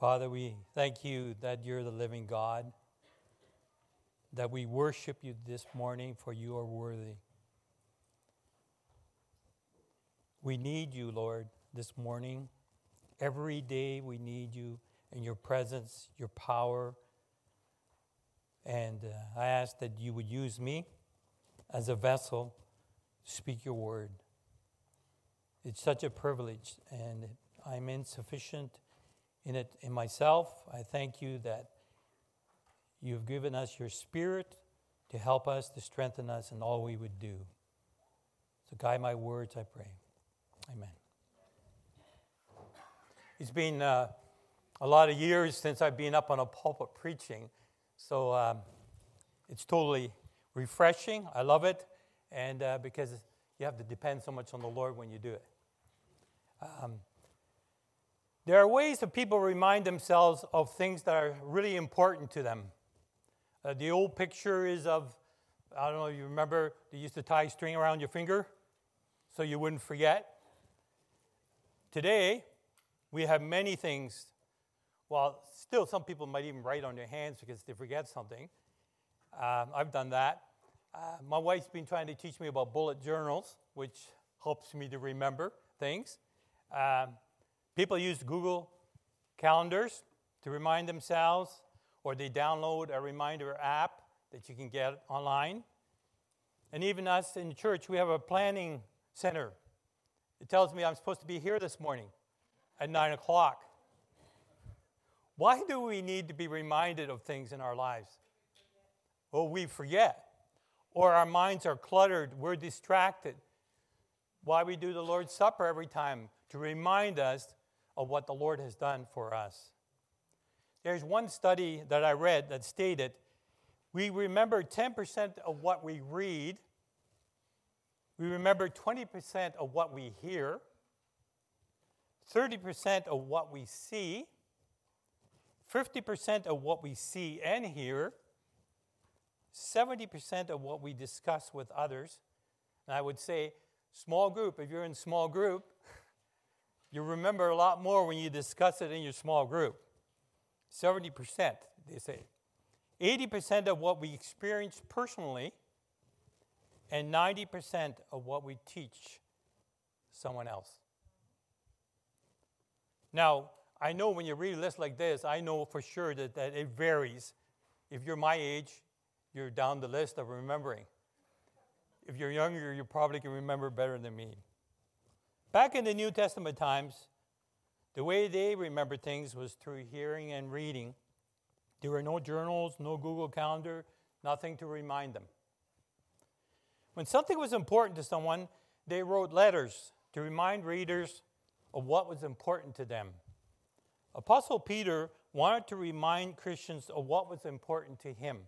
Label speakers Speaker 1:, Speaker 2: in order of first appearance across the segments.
Speaker 1: Father, we thank you that you're the living God, that we worship you this morning, for you are worthy. We need you, Lord, this morning. Every day we need you and your presence, your power. And uh, I ask that you would use me as a vessel to speak your word. It's such a privilege, and I'm insufficient in it in myself. I thank you that you've given us your spirit to help us, to strengthen us in all we would do. So guide my words, I pray. Amen. It's been uh, a lot of years since I've been up on a pulpit preaching, so um, it's totally refreshing. I love it, and uh, because you have to depend so much on the Lord when you do it. Um, there are ways that people remind themselves of things that are really important to them. Uh, the old picture is of, I don't know if you remember, they used to tie string around your finger so you wouldn't forget. Today, we have many things. Well, still, some people might even write on their hands because they forget something. Um, I've done that. Uh, my wife's been trying to teach me about bullet journals, which helps me to remember things. Um, People use Google calendars to remind themselves, or they download a reminder app that you can get online. And even us in church, we have a planning center. It tells me I'm supposed to be here this morning at 9 o'clock. Why do we need to be reminded of things in our lives? Well, we forget, or our minds are cluttered, we're distracted. Why we do the Lord's Supper every time? To remind us of what the Lord has done for us. There's one study that I read that stated we remember 10% of what we read, we remember 20% of what we hear, 30% of what we see, 50% of what we see and hear, 70% of what we discuss with others. And I would say, small group, if you're in small group, you remember a lot more when you discuss it in your small group. 70%, they say. 80% of what we experience personally, and 90% of what we teach someone else. Now, I know when you read a list like this, I know for sure that, that it varies. If you're my age, you're down the list of remembering. If you're younger, you probably can remember better than me. Back in the New Testament times, the way they remembered things was through hearing and reading. There were no journals, no Google Calendar, nothing to remind them. When something was important to someone, they wrote letters to remind readers of what was important to them. Apostle Peter wanted to remind Christians of what was important to him.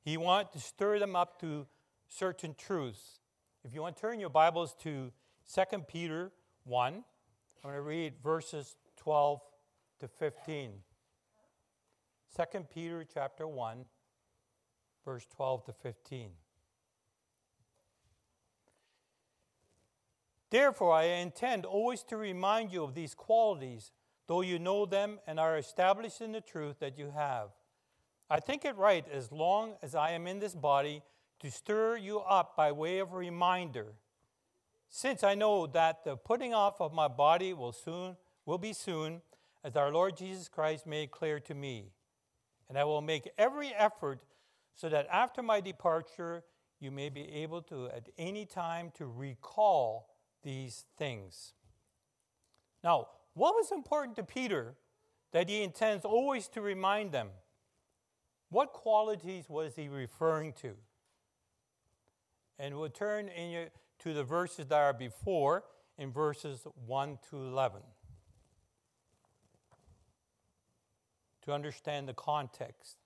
Speaker 1: He wanted to stir them up to certain truths. If you want to turn your Bibles to 2 Peter 1. I'm going to read verses 12 to 15. 2 Peter chapter 1, verse 12 to 15. Therefore, I intend always to remind you of these qualities, though you know them and are established in the truth that you have. I think it right, as long as I am in this body, to stir you up by way of reminder since I know that the putting off of my body will soon will be soon, as our Lord Jesus Christ made clear to me. And I will make every effort so that after my departure you may be able to at any time to recall these things. Now, what was important to Peter that he intends always to remind them? What qualities was he referring to? And we'll turn in your to the verses that are before in verses 1 to 11 to understand the context.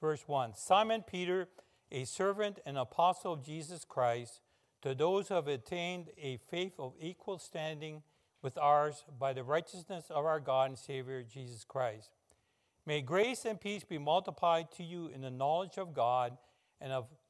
Speaker 1: Verse 1 Simon Peter, a servant and apostle of Jesus Christ, to those who have attained a faith of equal standing with ours by the righteousness of our God and Savior Jesus Christ. May grace and peace be multiplied to you in the knowledge of God and of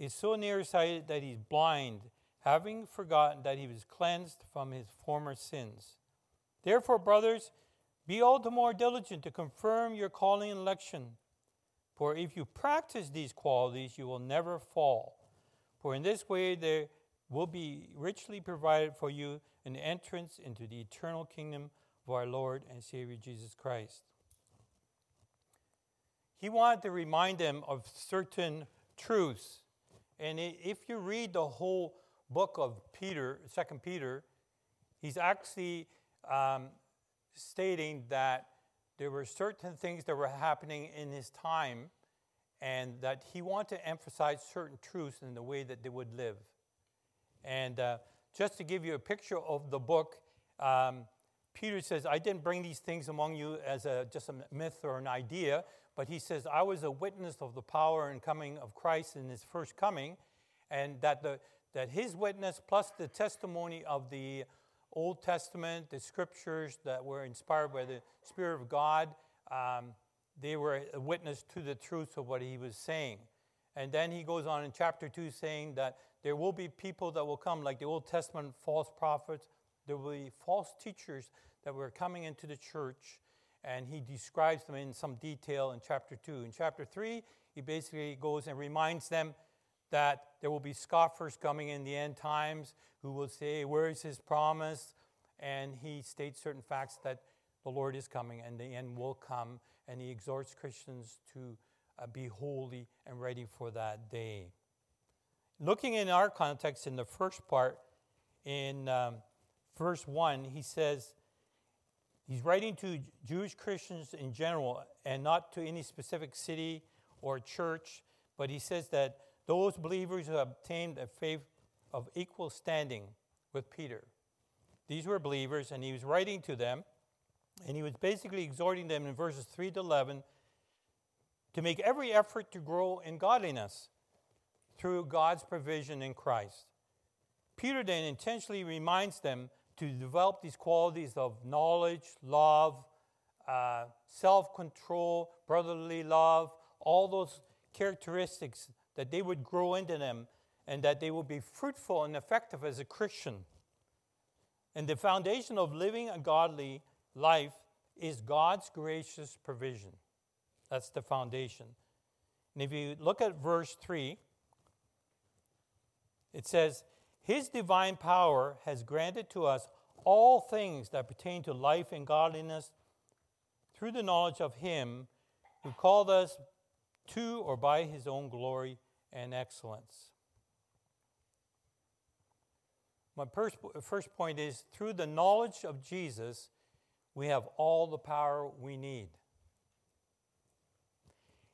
Speaker 1: is so nearsighted that he's blind, having forgotten that he was cleansed from his former sins. Therefore, brothers, be all the more diligent to confirm your calling and election. For if you practice these qualities, you will never fall. For in this way there will be richly provided for you an entrance into the eternal kingdom of our Lord and Savior Jesus Christ. He wanted to remind them of certain truths. And if you read the whole book of Peter, Second Peter, he's actually um, stating that there were certain things that were happening in his time and that he wanted to emphasize certain truths in the way that they would live. And uh, just to give you a picture of the book, um, Peter says, I didn't bring these things among you as a, just a myth or an idea, but he says, I was a witness of the power and coming of Christ in his first coming, and that, the, that his witness plus the testimony of the Old Testament, the scriptures that were inspired by the Spirit of God, um, they were a witness to the truth of what he was saying. And then he goes on in chapter 2 saying that there will be people that will come, like the Old Testament false prophets, there will be false teachers that were coming into the church and he describes them in some detail in chapter 2. In chapter 3, he basically goes and reminds them that there will be scoffers coming in the end times who will say, Where is his promise? And he states certain facts that the Lord is coming and the end will come. And he exhorts Christians to uh, be holy and ready for that day. Looking in our context in the first part, in um, verse 1, he says, He's writing to Jewish Christians in general and not to any specific city or church, but he says that those believers who obtained a faith of equal standing with Peter. These were believers, and he was writing to them, and he was basically exhorting them in verses 3 to 11 to make every effort to grow in godliness through God's provision in Christ. Peter then intentionally reminds them to develop these qualities of knowledge, love, uh, self control, brotherly love, all those characteristics that they would grow into them and that they would be fruitful and effective as a Christian. And the foundation of living a godly life is God's gracious provision. That's the foundation. And if you look at verse 3, it says, his divine power has granted to us all things that pertain to life and godliness through the knowledge of Him who called us to or by His own glory and excellence. My first, point is through the knowledge of Jesus, we have all the power we need.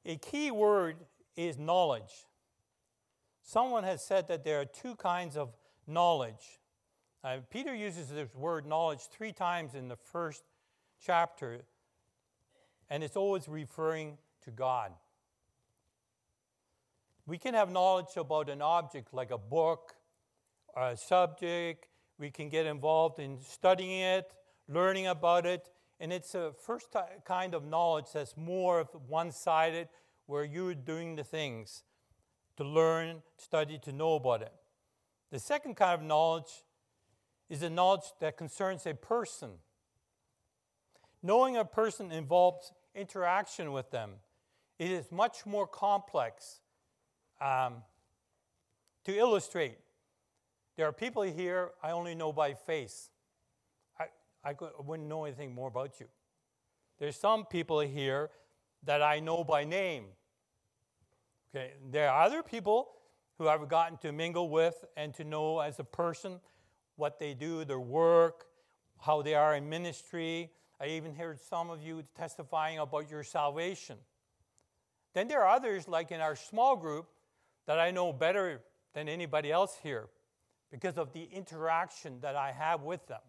Speaker 1: A key word is knowledge. Someone has said that there are two kinds of knowledge. Uh, Peter uses this word knowledge three times in the first chapter, and it's always referring to God. We can have knowledge about an object like a book or a subject. We can get involved in studying it, learning about it, and it's a first kind of knowledge that's more of one sided, where you're doing the things to learn, study, to know about it. The second kind of knowledge is the knowledge that concerns a person. Knowing a person involves interaction with them. It is much more complex. Um, to illustrate, there are people here I only know by face. I, I wouldn't know anything more about you. There's some people here that I know by name. Okay, there are other people who I've gotten to mingle with and to know as a person what they do, their work, how they are in ministry. I even heard some of you testifying about your salvation. Then there are others, like in our small group, that I know better than anybody else here because of the interaction that I have with them.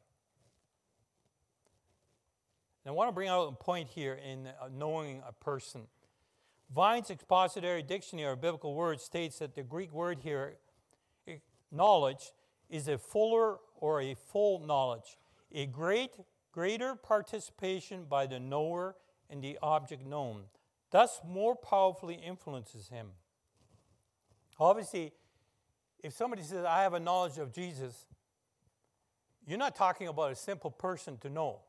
Speaker 1: And I want to bring out a point here in knowing a person. Vine's expository dictionary of biblical words states that the Greek word here, knowledge, is a fuller or a full knowledge, a great, greater participation by the knower in the object known, thus more powerfully influences him. Obviously, if somebody says, I have a knowledge of Jesus, you're not talking about a simple person to know.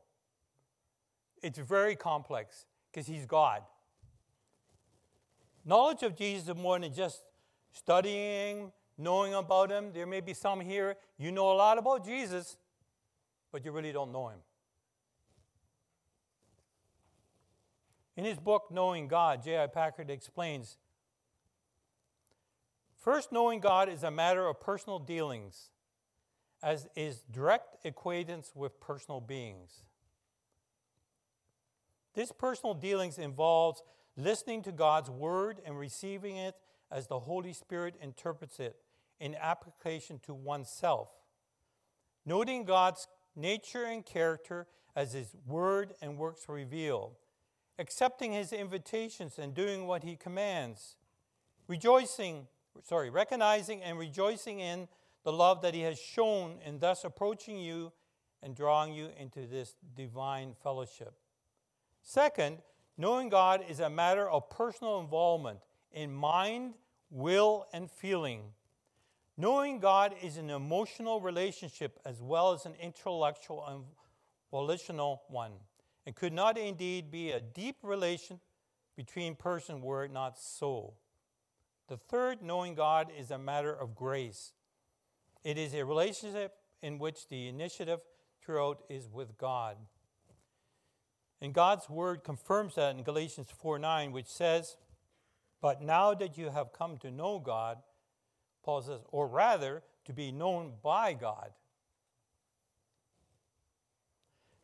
Speaker 1: It's very complex because he's God. Knowledge of Jesus is more than just studying, knowing about him. There may be some here, you know a lot about Jesus, but you really don't know him. In his book, Knowing God, J.I. Packer explains First, knowing God is a matter of personal dealings, as is direct acquaintance with personal beings. This personal dealings involves listening to God's word and receiving it as the Holy Spirit interprets it in application to oneself. Noting God's nature and character as his word and works reveal, accepting his invitations and doing what he commands, rejoicing sorry, recognizing and rejoicing in the love that He has shown in thus approaching you and drawing you into this divine fellowship. Second, knowing God is a matter of personal involvement in mind, will, and feeling. Knowing God is an emotional relationship as well as an intellectual and volitional one, and could not indeed be a deep relation between person were it not so. The third, knowing God, is a matter of grace. It is a relationship in which the initiative throughout is with God. And God's word confirms that in Galatians 4 9, which says, But now that you have come to know God, Paul says, or rather, to be known by God.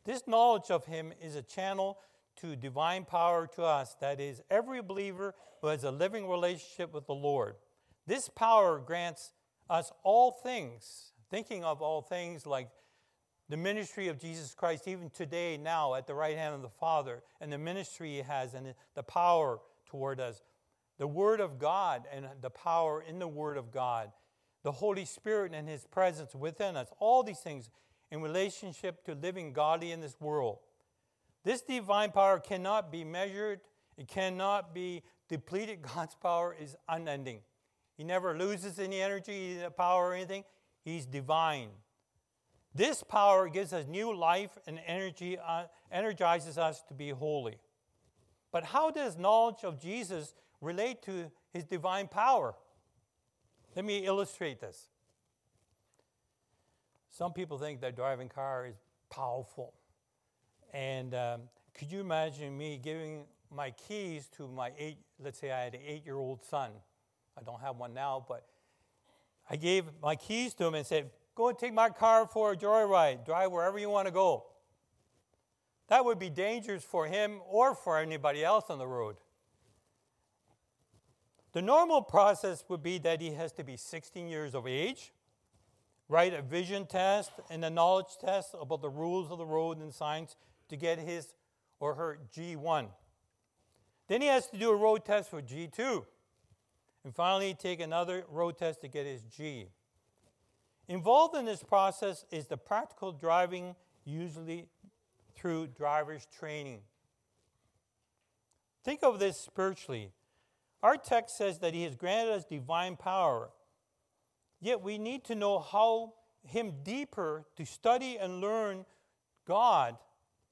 Speaker 1: This knowledge of Him is a channel to divine power to us, that is, every believer who has a living relationship with the Lord. This power grants us all things, thinking of all things like the ministry of Jesus Christ, even today, now at the right hand of the Father, and the ministry he has and the power toward us, the Word of God and the power in the Word of God, the Holy Spirit and His presence within us, all these things in relationship to living godly in this world. This divine power cannot be measured, it cannot be depleted. God's power is unending. He never loses any energy, power, or anything. He's divine. This power gives us new life and energy, uh, energizes us to be holy. But how does knowledge of Jesus relate to his divine power? Let me illustrate this. Some people think that driving car is powerful. And um, could you imagine me giving my keys to my eight, let's say I had an eight year old son. I don't have one now, but I gave my keys to him and said, Go and take my car for a joyride, drive wherever you want to go. That would be dangerous for him or for anybody else on the road. The normal process would be that he has to be 16 years of age, write a vision test and a knowledge test about the rules of the road and signs to get his or her G1. Then he has to do a road test for G2. And finally, take another road test to get his G. Involved in this process is the practical driving, usually through driver's training. Think of this spiritually. Our text says that he has granted us divine power. Yet we need to know how him deeper to study and learn God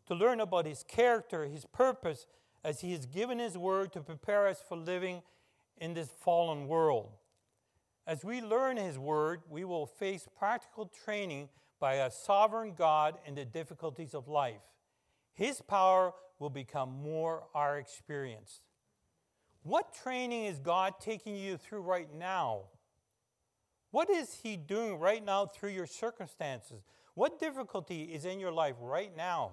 Speaker 1: to learn about his character, his purpose, as he has given his word to prepare us for living in this fallen world. As we learn his word, we will face practical training by a sovereign God in the difficulties of life. His power will become more our experience. What training is God taking you through right now? What is He doing right now through your circumstances? What difficulty is in your life right now?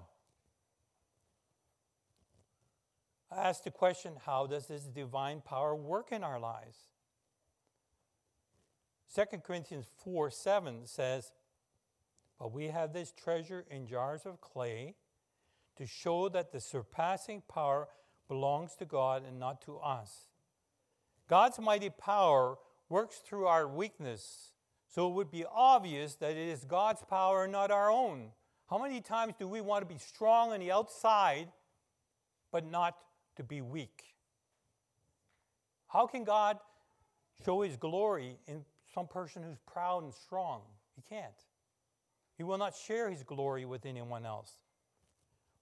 Speaker 1: I asked the question how does this divine power work in our lives? 2 Corinthians 4 7 says, But we have this treasure in jars of clay to show that the surpassing power belongs to God and not to us. God's mighty power works through our weakness, so it would be obvious that it is God's power, and not our own. How many times do we want to be strong on the outside, but not to be weak? How can God show his glory in some person who's proud and strong? He can't. He will not share his glory with anyone else.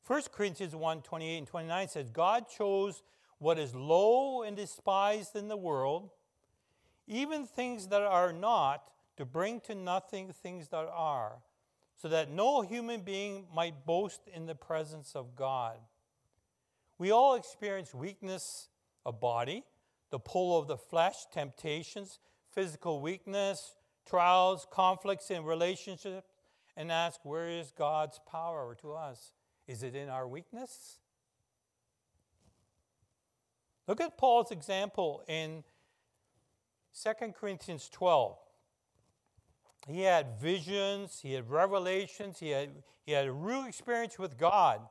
Speaker 1: 1 Corinthians 1 28 and 29 says, God chose what is low and despised in the world, even things that are not, to bring to nothing things that are, so that no human being might boast in the presence of God. We all experience weakness of body, the pull of the flesh, temptations, physical weakness, trials, conflicts in relationships, and ask, where is God's power to us? Is it in our weakness? Look at Paul's example in 2 Corinthians 12. He had visions, he had revelations, he had, he had a real experience with God.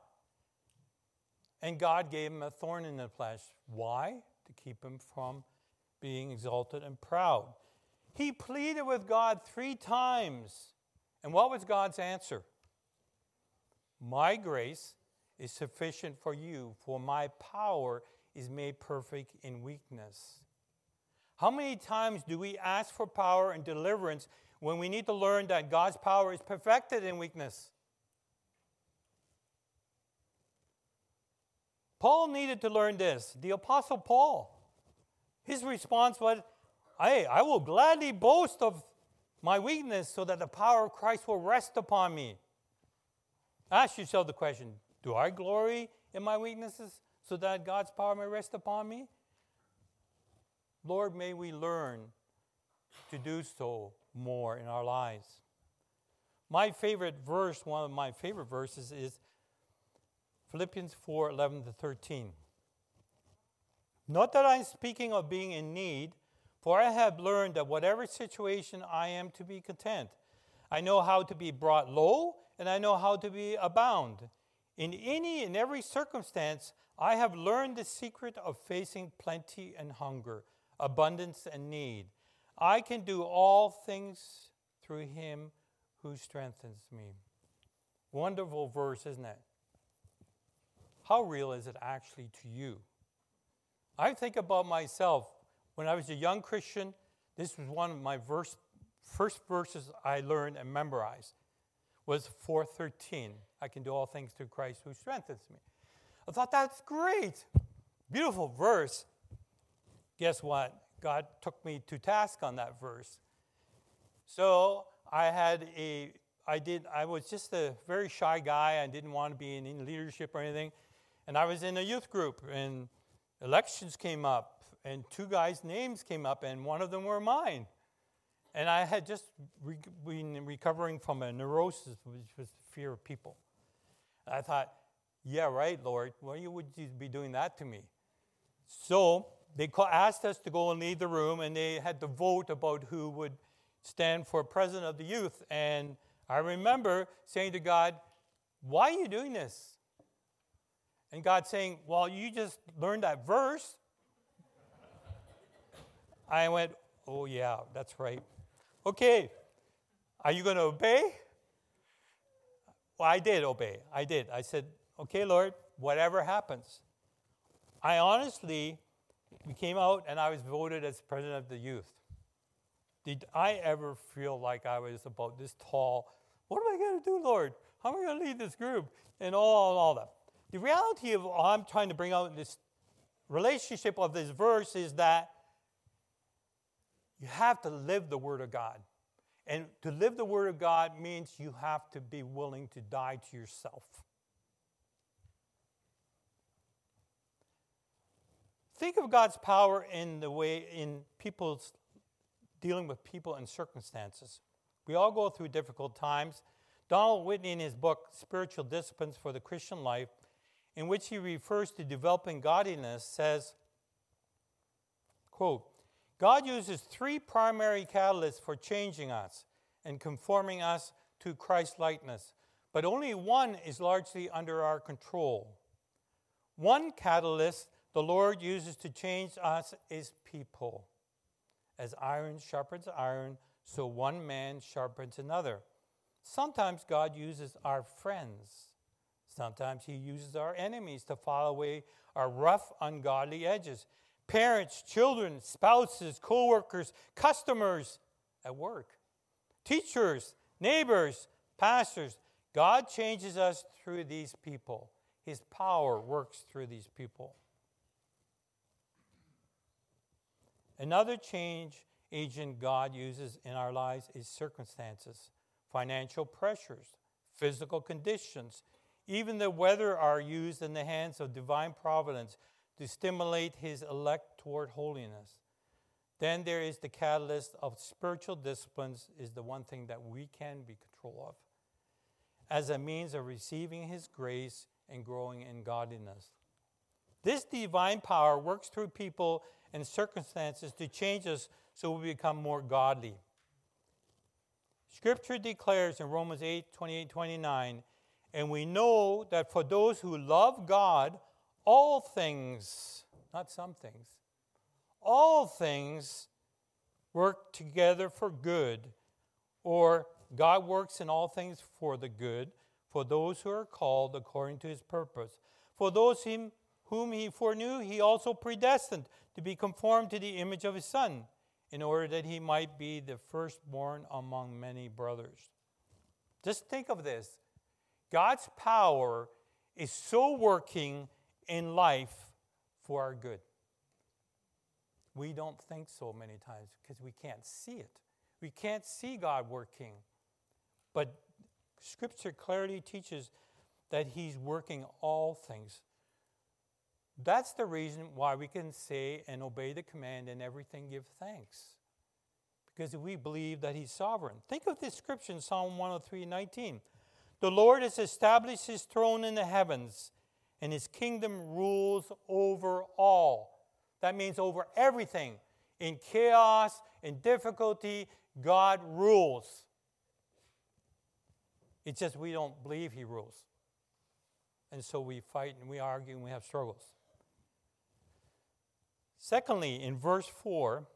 Speaker 1: And God gave him a thorn in the flesh. Why? To keep him from being exalted and proud. He pleaded with God three times. And what was God's answer? My grace is sufficient for you, for my power is made perfect in weakness. How many times do we ask for power and deliverance when we need to learn that God's power is perfected in weakness? Paul needed to learn this. The Apostle Paul, his response was, Hey, I will gladly boast of my weakness so that the power of Christ will rest upon me. Ask yourself the question Do I glory in my weaknesses so that God's power may rest upon me? Lord, may we learn to do so more in our lives. My favorite verse, one of my favorite verses, is Philippians 4 11 to 13. Not that I'm speaking of being in need, for I have learned that whatever situation I am to be content. I know how to be brought low and I know how to be abound. In any and every circumstance, I have learned the secret of facing plenty and hunger, abundance and need. I can do all things through him who strengthens me. Wonderful verse, isn't it? How real is it actually to you? I think about myself. When I was a young Christian, this was one of my verse, first verses I learned and memorized was 413. I can do all things through Christ who strengthens me. I thought that's great. Beautiful verse. Guess what? God took me to task on that verse. So I had a I did I was just a very shy guy. I didn't want to be in, in leadership or anything. And I was in a youth group and elections came up and two guys' names came up and one of them were mine. And I had just re- been recovering from a neurosis, which was fear of people. And I thought, yeah, right, Lord, why would you be doing that to me? So they asked us to go and leave the room, and they had to vote about who would stand for president of the youth. And I remember saying to God, Why are you doing this? And God saying, Well, you just learned that verse. I went, Oh, yeah, that's right. Okay, are you going to obey? Well, I did obey. I did. I said, okay, Lord, whatever happens. I honestly, we came out and I was voted as president of the youth. Did I ever feel like I was about this tall? What am I going to do, Lord? How am I going to lead this group? And all, all that. The reality of what I'm trying to bring out in this relationship of this verse is that you have to live the Word of God. And to live the Word of God means you have to be willing to die to yourself. Think of God's power in the way in people's dealing with people and circumstances. We all go through difficult times. Donald Whitney, in his book Spiritual Disciplines for the Christian Life, in which he refers to developing godliness, says, quote, God uses three primary catalysts for changing us and conforming us to Christ likeness, but only one is largely under our control. One catalyst the Lord uses to change us is people. As iron sharpens iron, so one man sharpens another. Sometimes God uses our friends. Sometimes He uses our enemies to file away our rough, ungodly edges. Parents, children, spouses, co workers, customers at work, teachers, neighbors, pastors. God changes us through these people. His power works through these people. Another change agent God uses in our lives is circumstances, financial pressures, physical conditions. Even the weather are used in the hands of divine providence to stimulate his elect toward holiness. Then there is the catalyst of spiritual disciplines is the one thing that we can be control of as a means of receiving his grace and growing in godliness. This divine power works through people and circumstances to change us so we become more godly. Scripture declares in Romans 8 28 29, and we know that for those who love God, all things, not some things, all things work together for good, or God works in all things for the good, for those who are called according to his purpose. For those him, whom he foreknew, he also predestined to be conformed to the image of his Son, in order that he might be the firstborn among many brothers. Just think of this God's power is so working in life for our good. We don't think so many times because we can't see it. We can't see God working. But Scripture clearly teaches that He's working all things that's the reason why we can say and obey the command and everything give thanks. Because we believe that He's sovereign. Think of this scripture in Psalm 103 19. The Lord has established His throne in the heavens, and His kingdom rules over all. That means over everything. In chaos, in difficulty, God rules. It's just we don't believe He rules. And so we fight and we argue and we have struggles. Secondly, in verse 4,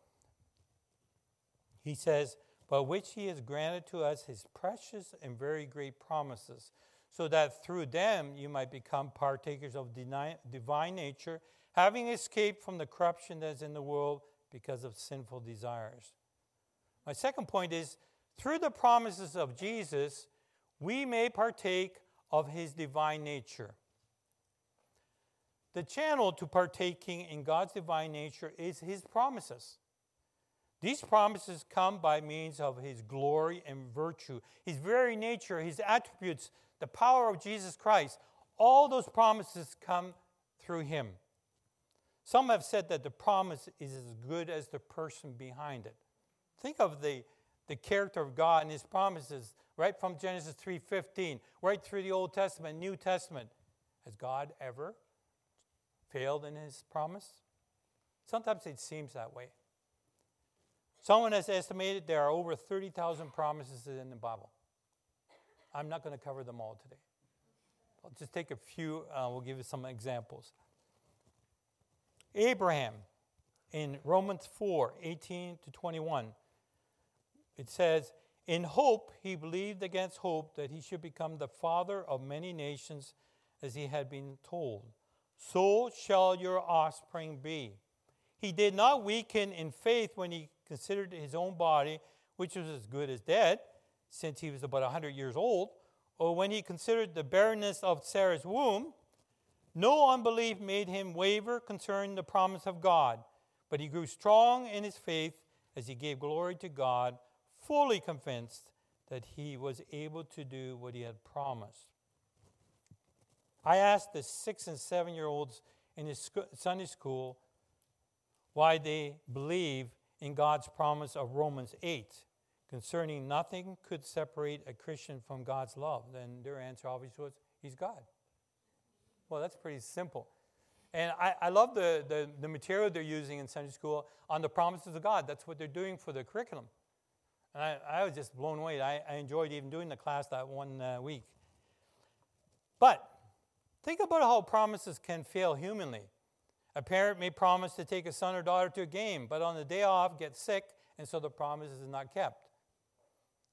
Speaker 1: he says, By which he has granted to us his precious and very great promises, so that through them you might become partakers of divine nature, having escaped from the corruption that is in the world because of sinful desires. My second point is through the promises of Jesus, we may partake of his divine nature. The channel to partaking in God's divine nature is His promises. These promises come by means of His glory and virtue, His very nature, His attributes, the power of Jesus Christ. All those promises come through Him. Some have said that the promise is as good as the person behind it. Think of the, the character of God and His promises right from Genesis 3:15, right through the Old Testament, New Testament. Has God ever failed in his promise? Sometimes it seems that way. Someone has estimated there are over 30,000 promises in the Bible. I'm not going to cover them all today. I'll just take a few, uh, we'll give you some examples. Abraham, in Romans 4 18 to 21, it says, In hope he believed against hope that he should become the father of many nations as he had been told so shall your offspring be. He did not weaken in faith when he considered his own body, which was as good as dead, since he was about a 100 years old, or when he considered the barrenness of Sarah's womb. No unbelief made him waver concerning the promise of God, but he grew strong in his faith as he gave glory to God, fully convinced that he was able to do what he had promised. I asked the six and seven year olds in his Sunday school why they believe in God's promise of Romans 8 concerning nothing could separate a Christian from God's love. Then their answer obviously was, He's God. Well, that's pretty simple. And I, I love the, the, the, material they're using in Sunday school on the promises of God. That's what they're doing for the curriculum. And I, I was just blown away. I, I enjoyed even doing the class that one uh, week. But think about how promises can fail humanly. A parent may promise to take a son or daughter to a game, but on the day off get sick, and so the promise is not kept.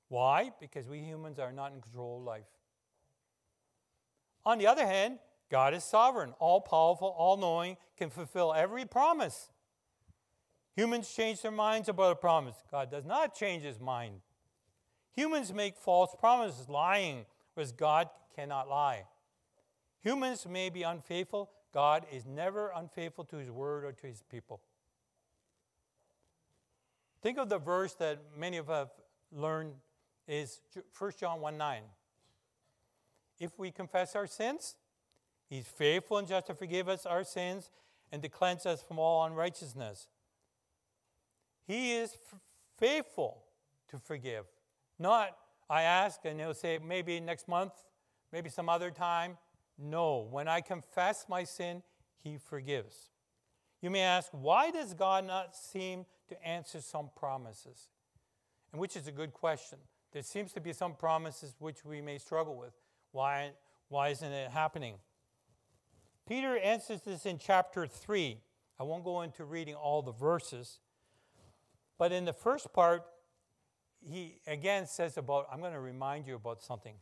Speaker 1: Why? Because we humans are not in control of life. On the other hand, God is sovereign, all powerful, all knowing, can fulfill every promise. Humans change their minds about a promise. God does not change his mind. Humans make false promises, lying, whereas God cannot lie. Humans may be unfaithful. God is never unfaithful to his word or to his people. Think of the verse that many of us learned is 1 John 1 9. If we confess our sins, He's faithful and just to forgive us our sins and to cleanse us from all unrighteousness. He is f- faithful to forgive. Not, I ask, and he'll say, maybe next month, maybe some other time. No, when I confess my sin, he forgives. You may ask, why does God not seem to answer some promises? And which is a good question. There seems to be some promises which we may struggle with. Why, why isn't it happening? Peter answers this in chapter 3. I won't go into reading all the verses. But in the first part, he again says about, I'm going to remind you about something.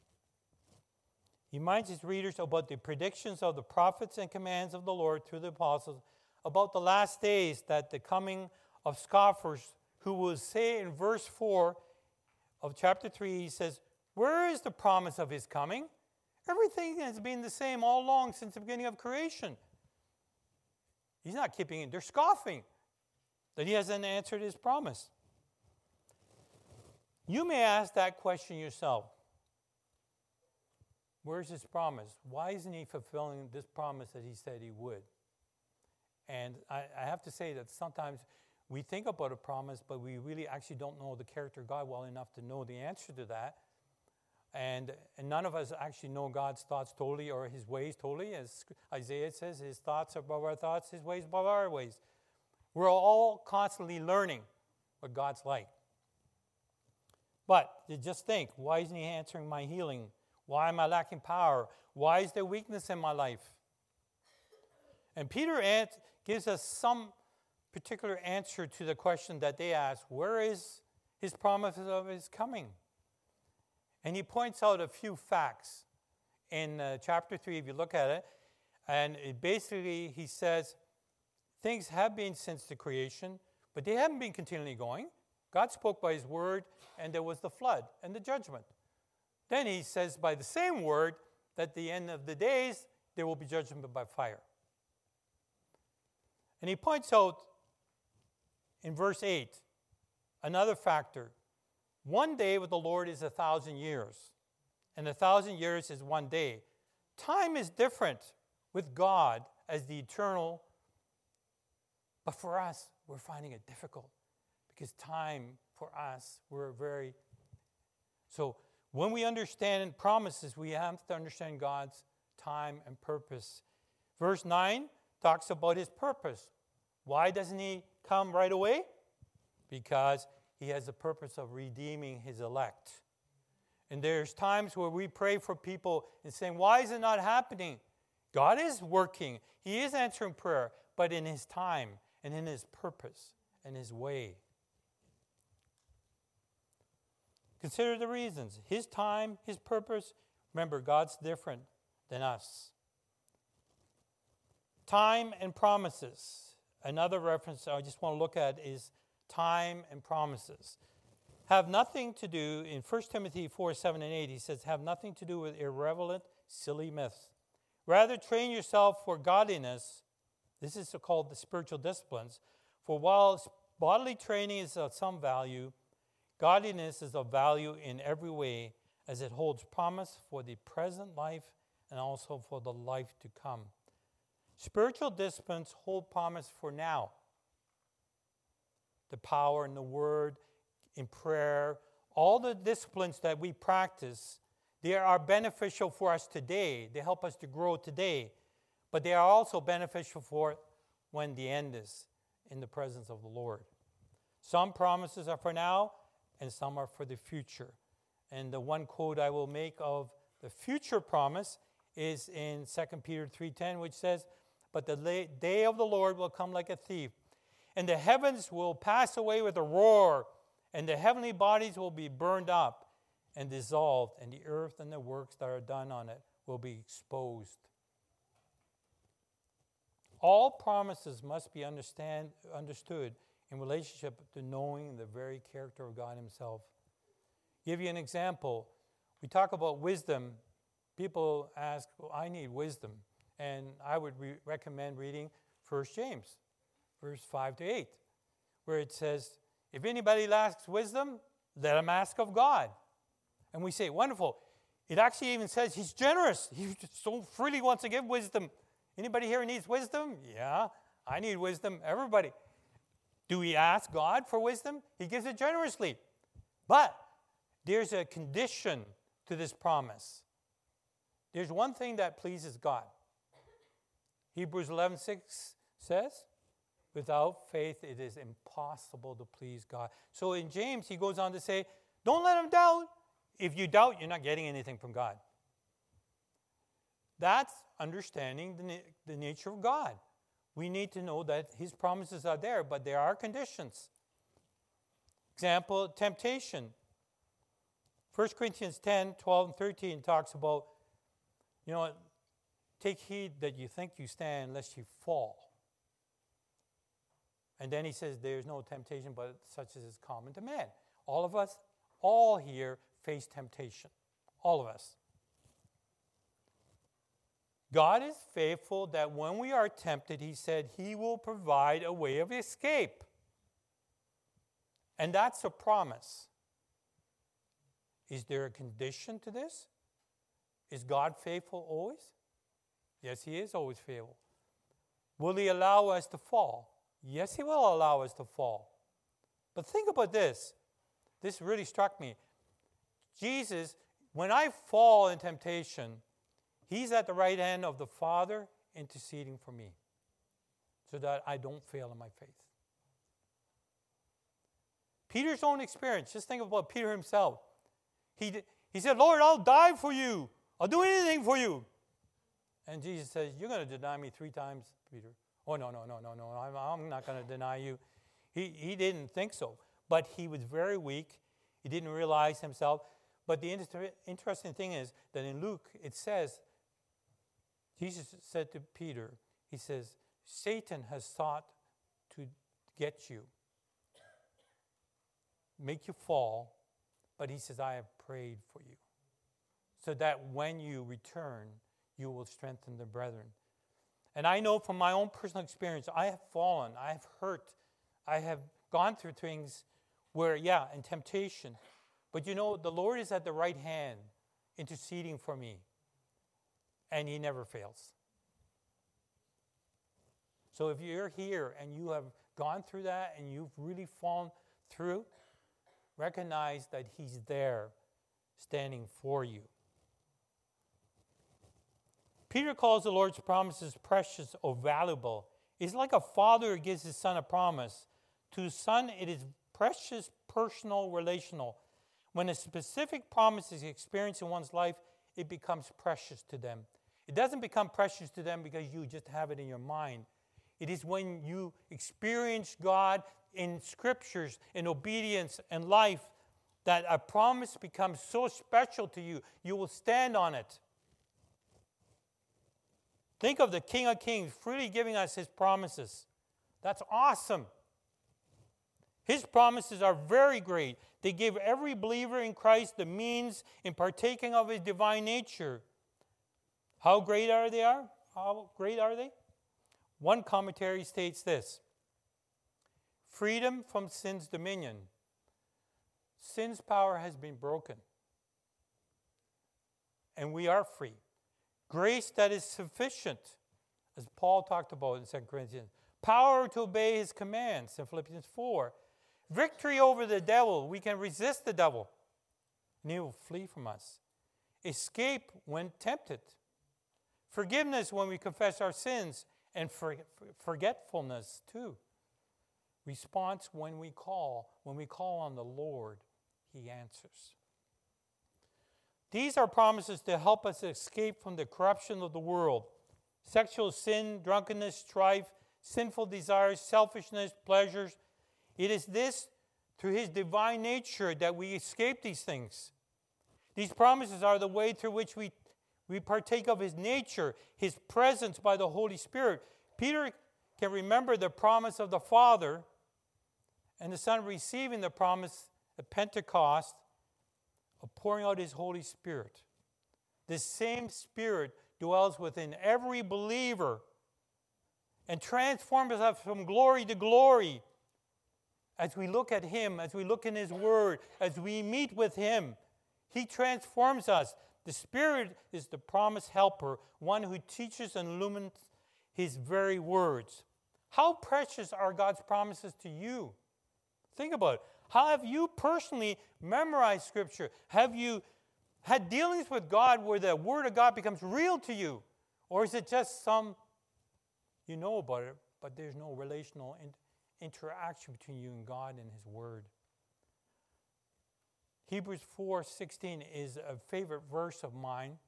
Speaker 1: He reminds his readers about the predictions of the prophets and commands of the Lord through the apostles about the last days that the coming of scoffers who will say in verse 4 of chapter 3, he says, Where is the promise of his coming? Everything has been the same all along since the beginning of creation. He's not keeping it, they're scoffing that he hasn't answered his promise. You may ask that question yourself. Where's his promise? Why isn't he fulfilling this promise that he said he would? And I, I, have to say that sometimes we think about a promise, but we really actually don't know the character of God well enough to know the answer to that. And, and none of us actually know God's thoughts totally or his ways totally. As Isaiah says, his thoughts are above our thoughts, his ways above our ways. We're all constantly learning what God's like. But just think why isn't he answering my healing? Why am I lacking power? Why is there weakness in my life? And Peter gives us some particular answer to the question that they ask where is his promise of his coming? And he points out a few facts in uh, chapter 3, if you look at it. And it basically, he says, things have been since the creation, but they haven't been continually going. God spoke by his word, and there was the flood and the judgment. Then he says, by the same word, that the end of the days, there will be judgment by fire. And he points out in verse 8 another factor one day with the Lord is a thousand years, and a thousand years is one day. Time is different with God as the eternal, but for us, we're finding it difficult because time for us, we're very. So when we understand promises, we have to understand God's time and purpose. Verse 9 talks about his purpose. Why doesn't he come right away? Because he has the purpose of redeeming his elect. And there's times where we pray for people and saying, Why is it not happening? God is working, He is answering prayer, but in His time and in His purpose and His way. Consider the reasons His time, His purpose. Remember, God's different than us. Time and promises. Another reference I just want to look at is time, and promises. Have nothing to do, in 1 Timothy 4 7 and 8, he says, have nothing to do with irrelevant, silly myths. Rather, train yourself for godliness. This is called the spiritual disciplines. For while bodily training is of some value, Godliness is of value in every way as it holds promise for the present life and also for the life to come. Spiritual disciplines hold promise for now. The power in the word, in prayer, all the disciplines that we practice, they are beneficial for us today. They help us to grow today. But they are also beneficial for when the end is in the presence of the Lord. Some promises are for now, and some are for the future. And the one quote I will make of the future promise is in 2 Peter 3:10 which says, "But the day of the Lord will come like a thief, and the heavens will pass away with a roar, and the heavenly bodies will be burned up and dissolved, and the earth and the works that are done on it will be exposed." All promises must be understand, understood in relationship to knowing the very character of God Himself. Give you an example. We talk about wisdom. People ask, well, I need wisdom. And I would re- recommend reading 1 James, verse 5 to 8, where it says, If anybody lacks wisdom, let him ask of God. And we say, Wonderful. It actually even says he's generous. He so freely wants to give wisdom. Anybody here needs wisdom? Yeah, I need wisdom. Everybody. Do we ask God for wisdom? He gives it generously. But there's a condition to this promise. There's one thing that pleases God. Hebrews 11:6 says, "Without faith it is impossible to please God." So in James he goes on to say, "Don't let him doubt. If you doubt, you're not getting anything from God." That's understanding the, the nature of God we need to know that his promises are there, but there are conditions. Example, temptation. 1 Corinthians 10, 12, and 13 talks about, you know, take heed that you think you stand lest you fall. And then he says, There's no temptation but such as is common to man. All of us, all here, face temptation. All of us. God is faithful that when we are tempted, He said He will provide a way of escape. And that's a promise. Is there a condition to this? Is God faithful always? Yes, He is always faithful. Will He allow us to fall? Yes, He will allow us to fall. But think about this. This really struck me. Jesus, when I fall in temptation, He's at the right hand of the Father interceding for me so that I don't fail in my faith. Peter's own experience, just think about Peter himself. He, he said, Lord, I'll die for you. I'll do anything for you. And Jesus says, You're going to deny me three times, Peter. Oh, no, no, no, no, no. I'm, I'm not going to deny you. He, he didn't think so. But he was very weak. He didn't realize himself. But the inter- interesting thing is that in Luke, it says Jesus said to Peter, He says, Satan has sought to get you, make you fall, but He says, I have prayed for you, so that when you return, you will strengthen the brethren. And I know from my own personal experience, I have fallen, I have hurt, I have gone through things where, yeah, in temptation. But you know, the Lord is at the right hand interceding for me and he never fails. So if you're here and you have gone through that and you've really fallen through, recognize that he's there standing for you. Peter calls the Lord's promises precious or valuable. It's like a father who gives his son a promise. To his son, it is precious, personal, relational. When a specific promise is experienced in one's life, it becomes precious to them. It doesn't become precious to them because you just have it in your mind. It is when you experience God in scriptures, in obedience and life, that a promise becomes so special to you, you will stand on it. Think of the King of Kings freely giving us his promises. That's awesome. His promises are very great. They give every believer in Christ the means in partaking of his divine nature. How great are they are? How great are they? One commentary states this freedom from sin's dominion, sin's power has been broken. And we are free. Grace that is sufficient, as Paul talked about in 2 Corinthians. Power to obey his commands in Philippians 4. Victory over the devil. We can resist the devil, and he will flee from us. Escape when tempted. Forgiveness when we confess our sins, and forgetfulness too. Response when we call. When we call on the Lord, he answers. These are promises to help us escape from the corruption of the world sexual sin, drunkenness, strife, sinful desires, selfishness, pleasures. It is this, through His divine nature, that we escape these things. These promises are the way through which we, we partake of His nature, His presence by the Holy Spirit. Peter can remember the promise of the Father and the Son receiving the promise at Pentecost of pouring out His Holy Spirit. This same Spirit dwells within every believer and transforms us from glory to glory as we look at Him, as we look in His Word, as we meet with Him. He transforms us. The Spirit is the promised helper, one who teaches and illumines His very words. How precious are God's promises to you? Think about it. How have you personally memorized Scripture? Have you had dealings with God where the Word of God becomes real to you? Or is it just some, you know about it, but there's no relational in, interaction between you and God and His Word? Hebrews 4:16 is a favorite verse of mine.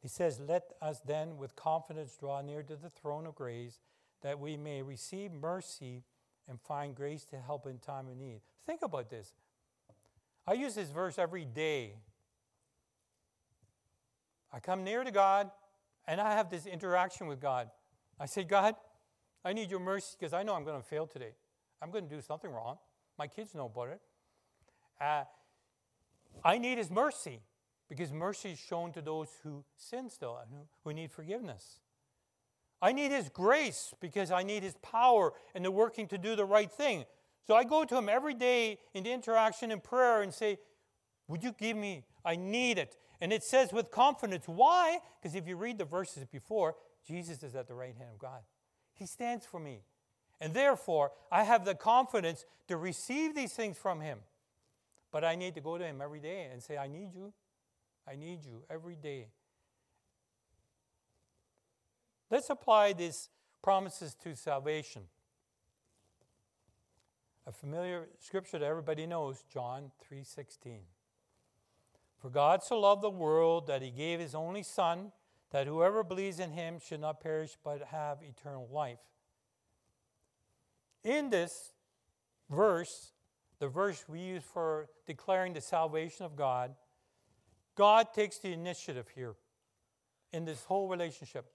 Speaker 1: He says, "Let us then with confidence draw near to the throne of grace, that we may receive mercy and find grace to help in time of need." Think about this. I use this verse every day. I come near to God and I have this interaction with God. I say, God, I need your mercy because I know I'm going to fail today. I'm going to do something wrong. My kids know about it. Uh, I need His mercy because mercy is shown to those who sin still, who need forgiveness. I need His grace because I need His power and the working to do the right thing. So I go to him every day in the interaction and prayer and say, Would you give me? I need it. And it says with confidence. Why? Because if you read the verses before, Jesus is at the right hand of God. He stands for me. And therefore, I have the confidence to receive these things from him. But I need to go to him every day and say, I need you. I need you every day. Let's apply these promises to salvation. A familiar scripture that everybody knows, John 3:16. For God so loved the world that he gave his only son that whoever believes in him should not perish but have eternal life. In this verse, the verse we use for declaring the salvation of God, God takes the initiative here in this whole relationship.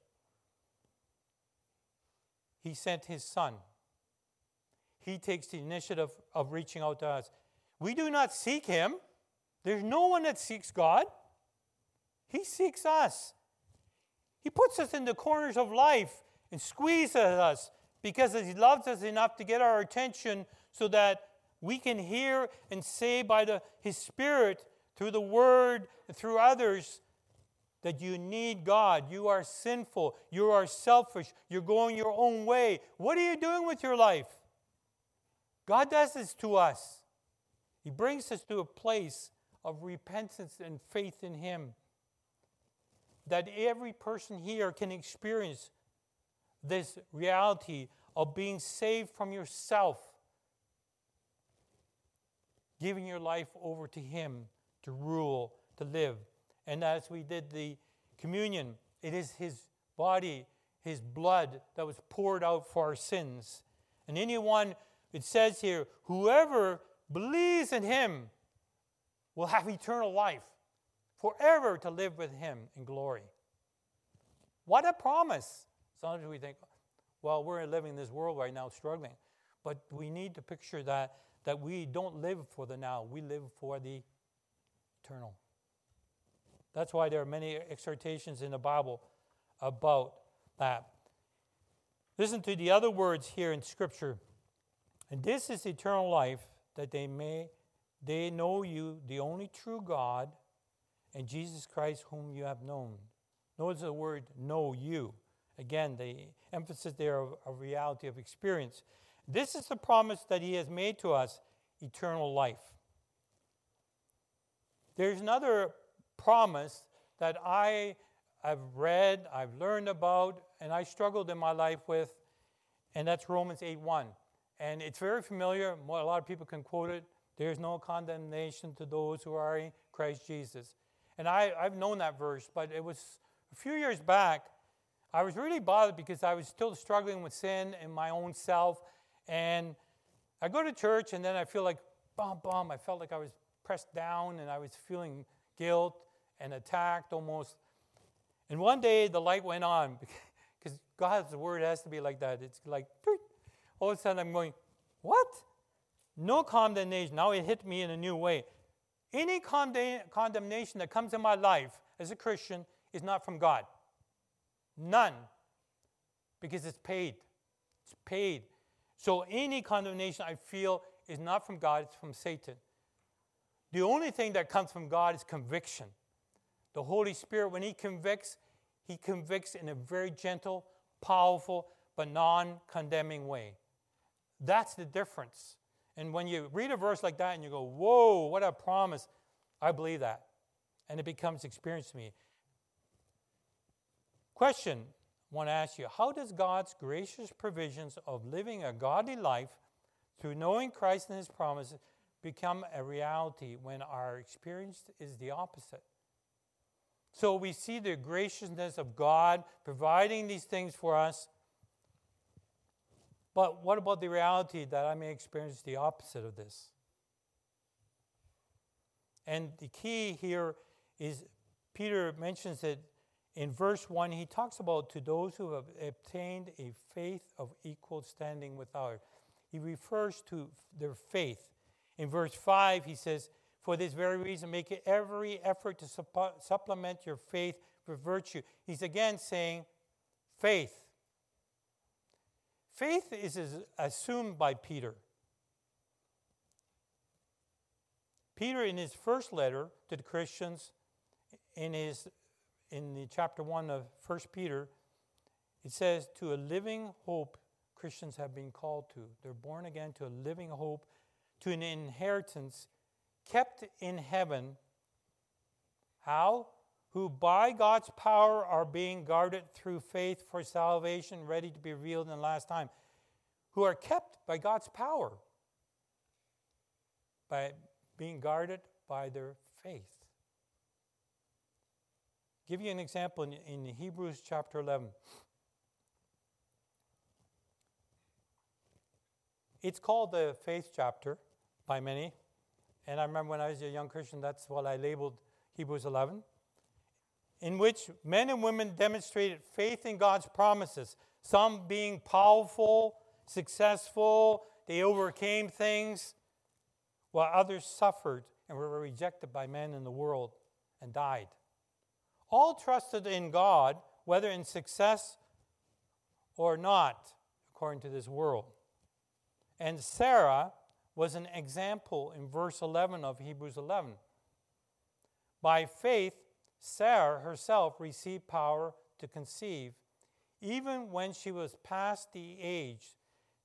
Speaker 1: He sent his son he takes the initiative of reaching out to us. We do not seek Him. There's no one that seeks God. He seeks us. He puts us in the corners of life and squeezes us because He loves us enough to get our attention so that we can hear and say by the, His Spirit through the Word through others that you need God. You are sinful. You are selfish. You're going your own way. What are you doing with your life? God does this to us. He brings us to a place of repentance and faith in Him. That every person here can experience this reality of being saved from yourself, giving your life over to Him to rule, to live. And as we did the communion, it is His body, His blood that was poured out for our sins. And anyone it says here, whoever believes in him will have eternal life, forever to live with him in glory. What a promise! Sometimes we think, well, we're living in this world right now struggling. But we need to picture that, that we don't live for the now, we live for the eternal. That's why there are many exhortations in the Bible about that. Listen to the other words here in Scripture and this is eternal life, that they may they know you, the only true God, and Jesus Christ, whom you have known. Notice the word know you. Again, the emphasis there of, of reality of experience. This is the promise that he has made to us eternal life. There's another promise that I have read, I've learned about, and I struggled in my life with, and that's Romans 8 1. And it's very familiar. A lot of people can quote it. There's no condemnation to those who are in Christ Jesus. And I, I've known that verse, but it was a few years back. I was really bothered because I was still struggling with sin and my own self. And I go to church, and then I feel like, bum, bum. I felt like I was pressed down, and I was feeling guilt and attacked almost. And one day the light went on because God's word has to be like that. It's like, all of a sudden I'm going, what? No condemnation. Now it hit me in a new way. Any condemnation that comes in my life as a Christian is not from God. None. Because it's paid. It's paid. So any condemnation I feel is not from God, it's from Satan. The only thing that comes from God is conviction. The Holy Spirit, when He convicts, He convicts in a very gentle, powerful, but non condemning way. That's the difference. And when you read a verse like that and you go, whoa, what a promise, I believe that. And it becomes experience to me. Question Want to ask you How does God's gracious provisions of living a godly life through knowing Christ and his promises become a reality when our experience is the opposite? So we see the graciousness of God providing these things for us, but what about the reality that I may experience the opposite of this? And the key here is Peter mentions it in verse 1. He talks about to those who have obtained a faith of equal standing with ours. He refers to their faith. In verse 5, he says, For this very reason, make every effort to supplement your faith with virtue. He's again saying, faith. Faith is assumed by Peter. Peter, in his first letter to the Christians, in, his, in the chapter 1 of 1 Peter, it says, To a living hope Christians have been called to. They're born again to a living hope, to an inheritance kept in heaven. How? who by God's power are being guarded through faith for salvation, ready to be revealed in the last time, who are kept by God's power, by being guarded by their faith. Give you an example in, in Hebrews chapter 11. It's called the faith chapter by many. And I remember when I was a young Christian, that's what I labeled Hebrews 11 in which men and women demonstrated faith in God's promises, some being powerful, successful, they overcame things, while others suffered and were rejected by men in the world and died. All trusted in God, whether in success or not, according to this world. And Sarah was an example in verse 11 of Hebrews 11. By faith, Sarah herself received power to conceive, even when she was past the age,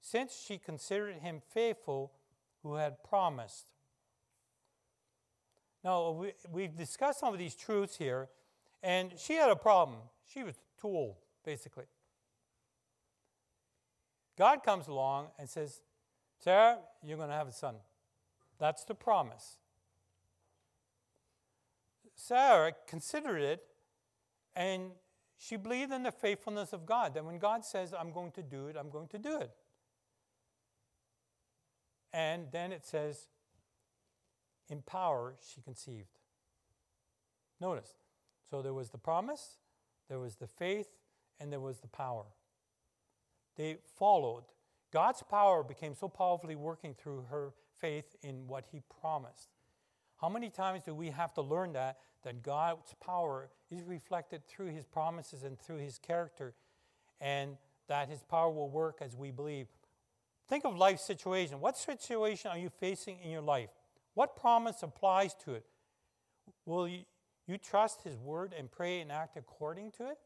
Speaker 1: since she considered him faithful who had promised. Now, we, we've discussed some of these truths here, and she had a problem. She was too old, basically. God comes along and says, Sarah, you're going to have a son. That's the promise. Sarah considered it and she believed in the faithfulness of God. That when God says, I'm going to do it, I'm going to do it. And then it says, in power she conceived. Notice. So there was the promise, there was the faith, and there was the power. They followed. God's power became so powerfully working through her faith in what he promised. How many times do we have to learn that that God's power is reflected through his promises and through his character, and that his power will work as we believe. Think of life situation. What situation are you facing in your life? What promise applies to it? Will you, trust His word and pray and act according to it?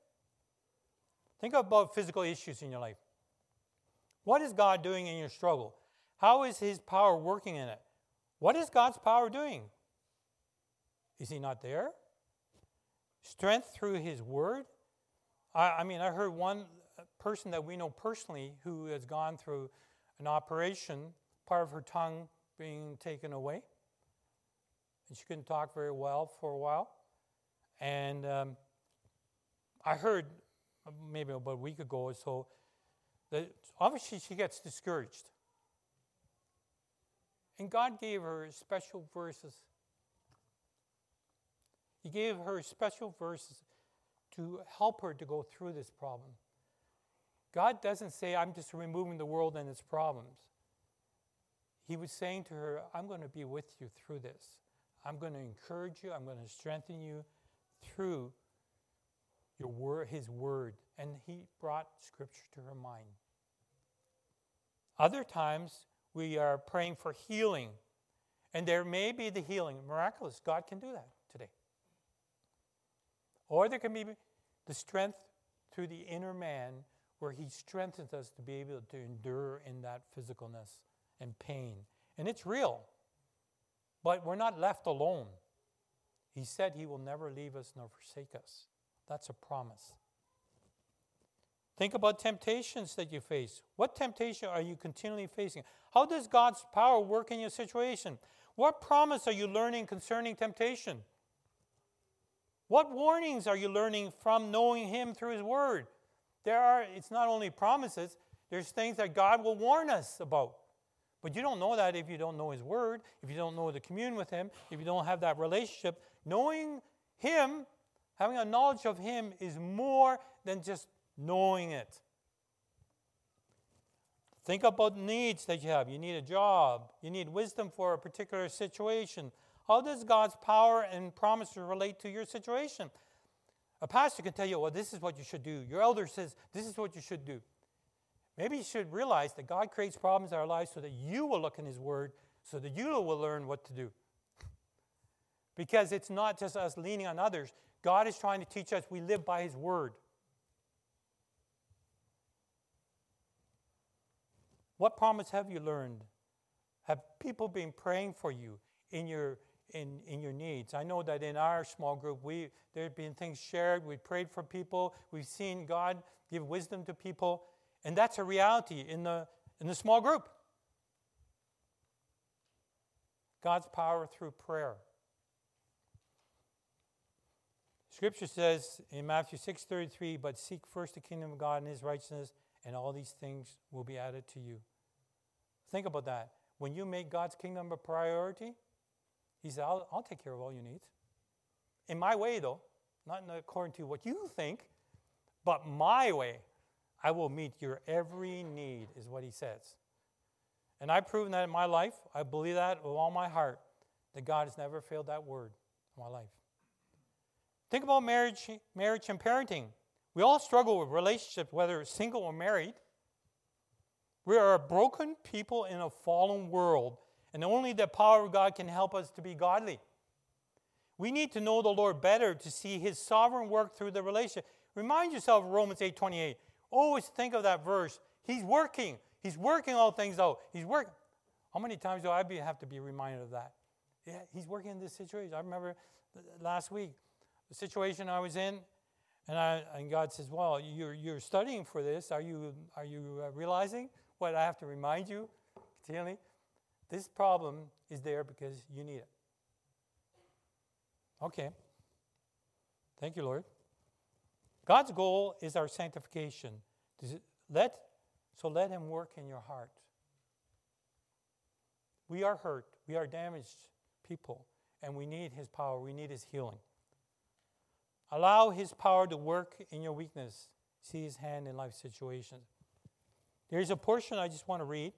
Speaker 1: Think about physical issues in your life. What is God doing in your struggle? How is His power working in it? What is God's power doing? Is He not there? Strength through His word? I, I mean, I heard one person that we know personally who has gone through an operation, part of her tongue being taken away. And she couldn't talk very well for a while. And um, I heard maybe about a week ago or so that obviously she gets discouraged. And God gave her special verses. He gave her special verses to help her to go through this problem. God doesn't say, I'm just removing the world and its problems. He was saying to her, I'm going to be with you through this. I'm going to encourage you. I'm going to strengthen you through your word, his word. And he brought scripture to her mind. Other times, we are praying for healing. And there may be the healing, miraculous. God can do that today. Or there can be the strength through the inner man where he strengthens us to be able to endure in that physicalness and pain. And it's real. But we're not left alone. He said he will never leave us nor forsake us. That's a promise. Think about temptations that you face. What temptation are you continually facing? How does God's power work in your situation? What promise are you learning concerning temptation? What warnings are you learning from knowing Him through His Word? There are, it's not only promises, there's things that God will warn us about. But you don't know that if you don't know His Word, if you don't know the commune with Him, if you don't have that relationship. Knowing Him, having a knowledge of Him, is more than just knowing it. Think about needs that you have. You need a job, you need wisdom for a particular situation. How does God's power and promise relate to your situation? A pastor can tell you, well, this is what you should do. Your elder says, this is what you should do. Maybe you should realize that God creates problems in our lives so that you will look in His Word, so that you will learn what to do. Because it's not just us leaning on others, God is trying to teach us we live by His Word. What promise have you learned? Have people been praying for you in your in, in your needs. I know that in our small group, we, there have been things shared. We prayed for people. We've seen God give wisdom to people. And that's a reality in the, in the small group. God's power through prayer. Scripture says in Matthew 6:33, "But seek first the kingdom of God and his righteousness, and all these things will be added to you." Think about that. When you make God's kingdom a priority, he said, I'll, I'll take care of all your needs. In my way, though, not according to what you think, but my way. I will meet your every need, is what he says. And I've proven that in my life. I believe that with all my heart, that God has never failed that word in my life. Think about marriage, marriage and parenting. We all struggle with relationships, whether single or married. We are a broken people in a fallen world and only the power of God can help us to be godly. We need to know the Lord better to see his sovereign work through the relationship. Remind yourself of Romans 8 28. Always think of that verse. He's working. He's working all things out. He's working. How many times do I be, have to be reminded of that? Yeah, he's working in this situation. I remember last week, the situation I was in, and, I, and God says, Well, you're, you're studying for this. Are you, are you uh, realizing what I have to remind you continually? This problem is there because you need it. Okay. Thank you, Lord. God's goal is our sanctification. Let, so let Him work in your heart. We are hurt, we are damaged people, and we need His power, we need His healing. Allow His power to work in your weakness. See His hand in life situations. There's a portion I just want to read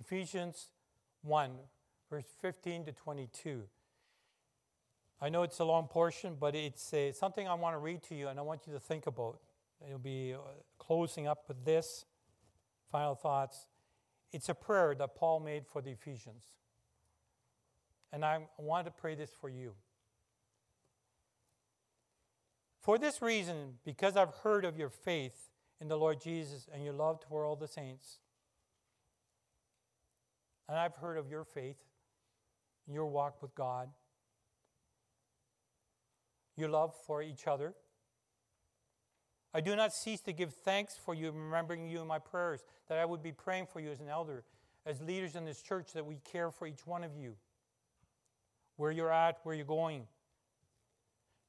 Speaker 1: Ephesians 1, verse 15 to 22. I know it's a long portion, but it's uh, something I want to read to you and I want you to think about. It'll be uh, closing up with this. Final thoughts. It's a prayer that Paul made for the Ephesians. And I want to pray this for you. For this reason, because I've heard of your faith in the Lord Jesus and your love toward all the saints, and I've heard of your faith, your walk with God, your love for each other. I do not cease to give thanks for you, remembering you in my prayers, that I would be praying for you as an elder, as leaders in this church, that we care for each one of you, where you're at, where you're going.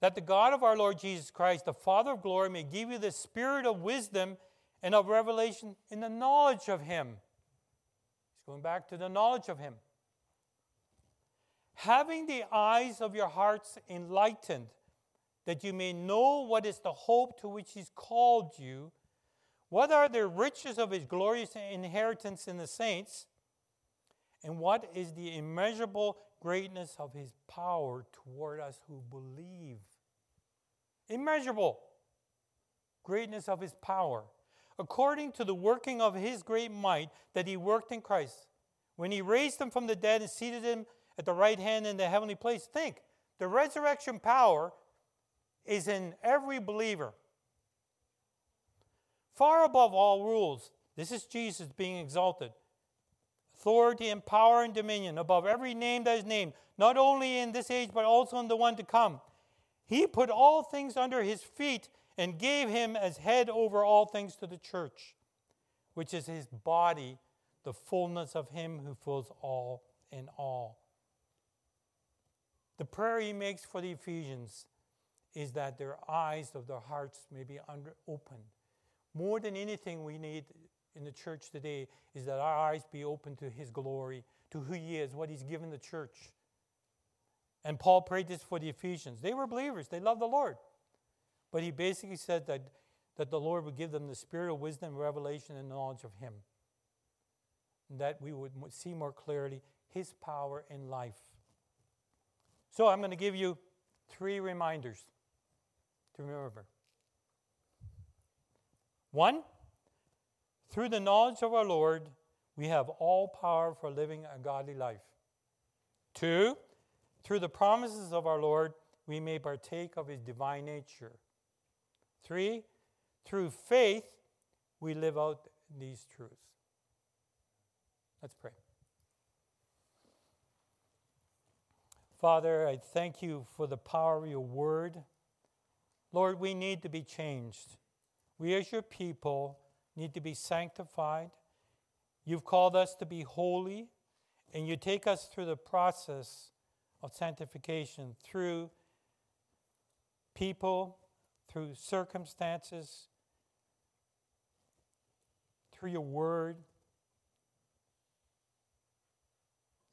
Speaker 1: That the God of our Lord Jesus Christ, the Father of glory, may give you the spirit of wisdom and of revelation in the knowledge of Him. He's going back to the knowledge of Him. Having the eyes of your hearts enlightened, that you may know what is the hope to which He's called you, what are the riches of His glorious inheritance in the saints, and what is the immeasurable greatness of His power toward us who believe. Immeasurable greatness of His power, according to the working of His great might that He worked in Christ. When He raised Him from the dead and seated Him at the right hand in the heavenly place, think the resurrection power is in every believer. Far above all rules, this is Jesus being exalted. Authority and power and dominion above every name that is named, not only in this age, but also in the one to come. He put all things under his feet and gave him as head over all things to the church, which is his body, the fullness of him who fills all in all. The prayer he makes for the Ephesians is that their eyes of their hearts may be under, opened. More than anything we need in the church today is that our eyes be open to his glory, to who he is, what he's given the church. And Paul prayed this for the Ephesians. They were believers, they loved the Lord. But he basically said that, that the Lord would give them the spirit of wisdom, revelation, and knowledge of him. And that we would see more clearly his power in life. So I'm going to give you three reminders to remember. One, through the knowledge of our Lord, we have all power for living a godly life. Two, through the promises of our Lord, we may partake of his divine nature. Three, through faith, we live out these truths. Let's pray. Father, I thank you for the power of your word. Lord, we need to be changed. We, as your people, need to be sanctified. You've called us to be holy, and you take us through the process of sanctification through people, through circumstances, through your word,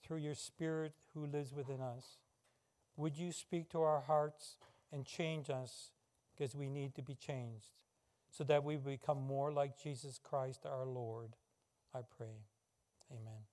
Speaker 1: through your spirit who lives within us. Would you speak to our hearts and change us? Because we need to be changed so that we become more like Jesus Christ our Lord. I pray. Amen.